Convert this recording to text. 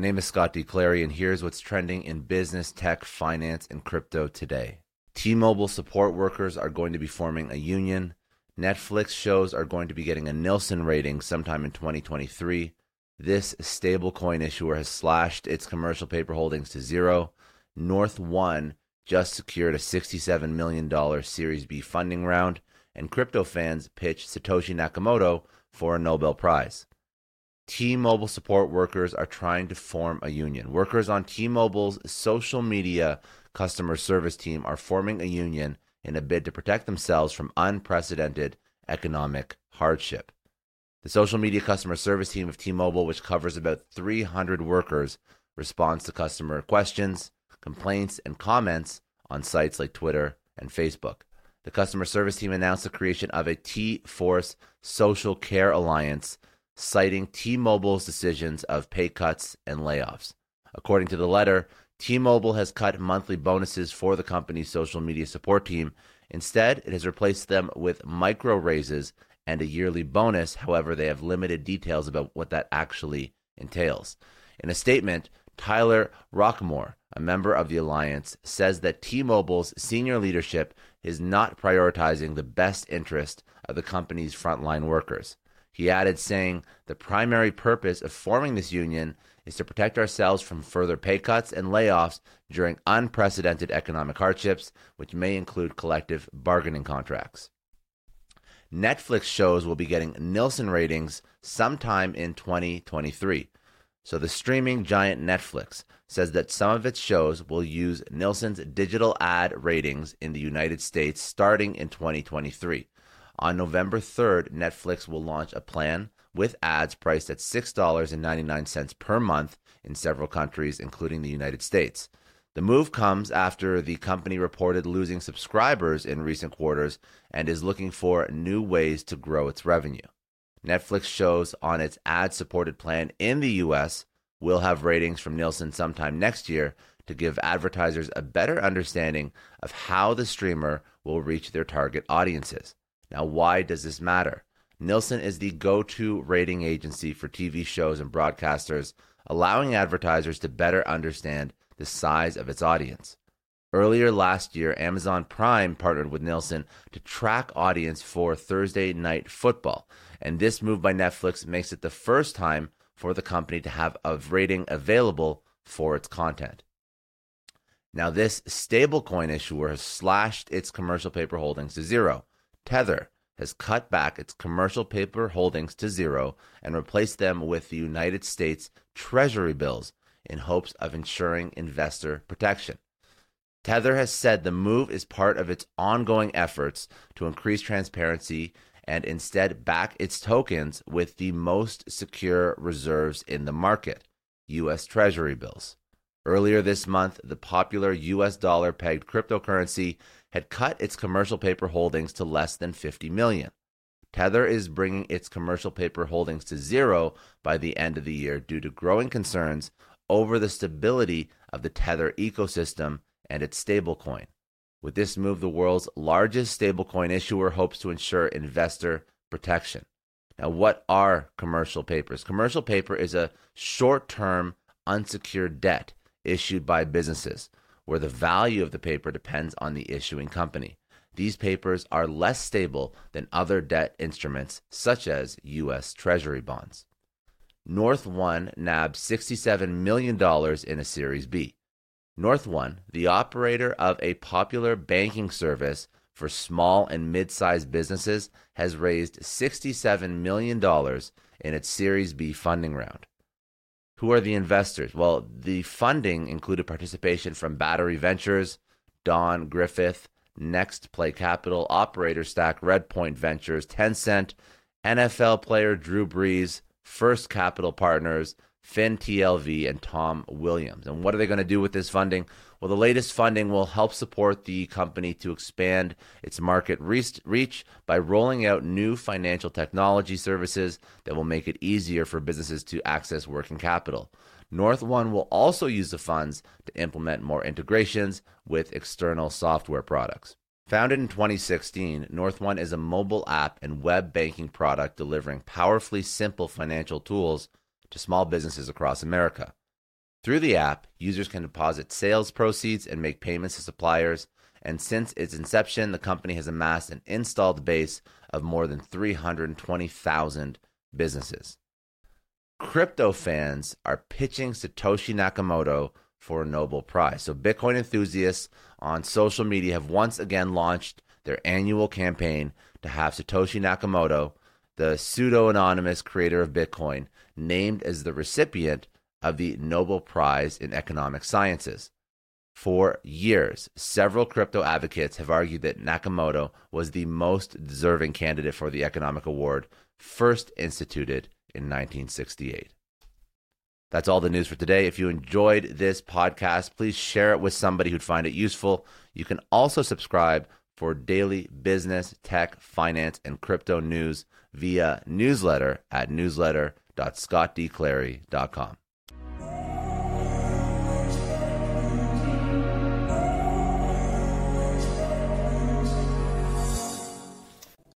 My name is Scott D. Clary, and here's what's trending in business, tech, finance, and crypto today. T Mobile support workers are going to be forming a union. Netflix shows are going to be getting a Nielsen rating sometime in 2023. This stablecoin issuer has slashed its commercial paper holdings to zero. North One just secured a $67 million Series B funding round, and crypto fans pitch Satoshi Nakamoto for a Nobel Prize. T Mobile support workers are trying to form a union. Workers on T Mobile's social media customer service team are forming a union in a bid to protect themselves from unprecedented economic hardship. The social media customer service team of T Mobile, which covers about 300 workers, responds to customer questions, complaints, and comments on sites like Twitter and Facebook. The customer service team announced the creation of a T Force Social Care Alliance, citing T Mobile's decisions of pay cuts and layoffs. According to the letter, T Mobile has cut monthly bonuses for the company's social media support team. Instead, it has replaced them with micro raises and a yearly bonus. However, they have limited details about what that actually entails. In a statement, Tyler Roquemore, a member of the alliance, says that T Mobile's senior leadership is not prioritizing the best interest of the company's frontline workers. He added, saying, The primary purpose of forming this union is to protect ourselves from further pay cuts and layoffs during unprecedented economic hardships, which may include collective bargaining contracts. Netflix shows will be getting Nielsen ratings sometime in 2023. So the streaming giant Netflix says that some of its shows will use Nielsen's digital ad ratings in the United States starting in 2023. On November 3rd, Netflix will launch a plan with ads priced at $6.99 per month in several countries, including the United States. The move comes after the company reported losing subscribers in recent quarters and is looking for new ways to grow its revenue. Netflix shows on its ad supported plan in the US will have ratings from Nielsen sometime next year to give advertisers a better understanding of how the streamer will reach their target audiences. Now, why does this matter? Nielsen is the go to rating agency for TV shows and broadcasters, allowing advertisers to better understand the size of its audience. Earlier last year, Amazon Prime partnered with Nielsen to track audience for Thursday night football. And this move by Netflix makes it the first time for the company to have a rating available for its content. Now, this stablecoin issuer has slashed its commercial paper holdings to zero. Tether has cut back its commercial paper holdings to zero and replaced them with the United States Treasury bills in hopes of ensuring investor protection. Tether has said the move is part of its ongoing efforts to increase transparency and instead back its tokens with the most secure reserves in the market U.S. Treasury bills. Earlier this month, the popular US dollar pegged cryptocurrency had cut its commercial paper holdings to less than 50 million. Tether is bringing its commercial paper holdings to zero by the end of the year due to growing concerns over the stability of the Tether ecosystem and its stablecoin. With this move, the world's largest stablecoin issuer hopes to ensure investor protection. Now, what are commercial papers? Commercial paper is a short term unsecured debt issued by businesses where the value of the paper depends on the issuing company. These papers are less stable than other debt instruments, such as U.S. Treasury bonds. North One nabbed $67 million in a Series B. North One, the operator of a popular banking service for small and mid sized businesses, has raised $67 million in its Series B funding round. Who are the investors? Well, the funding included participation from Battery Ventures, Don Griffith, Next Play Capital, Operator Stack, Redpoint Ventures, Tencent, NFL player Drew Brees, First Capital Partners, FinTLV, and Tom Williams. And what are they going to do with this funding? Well, the latest funding will help support the company to expand its market reach by rolling out new financial technology services that will make it easier for businesses to access working capital. North One will also use the funds to implement more integrations with external software products. Founded in 2016, North One is a mobile app and web banking product delivering powerfully simple financial tools to small businesses across America. Through the app, users can deposit sales proceeds and make payments to suppliers. And since its inception, the company has amassed an installed base of more than 320,000 businesses. Crypto fans are pitching Satoshi Nakamoto for a Nobel Prize. So, Bitcoin enthusiasts on social media have once again launched their annual campaign to have Satoshi Nakamoto, the pseudo anonymous creator of Bitcoin, named as the recipient of the Nobel Prize in Economic Sciences. For years, several crypto advocates have argued that Nakamoto was the most deserving candidate for the economic award, first instituted in 1968. That's all the news for today. If you enjoyed this podcast, please share it with somebody who'd find it useful. You can also subscribe for daily business, tech, finance, and crypto news via newsletter at newsletter.scottdclary.com.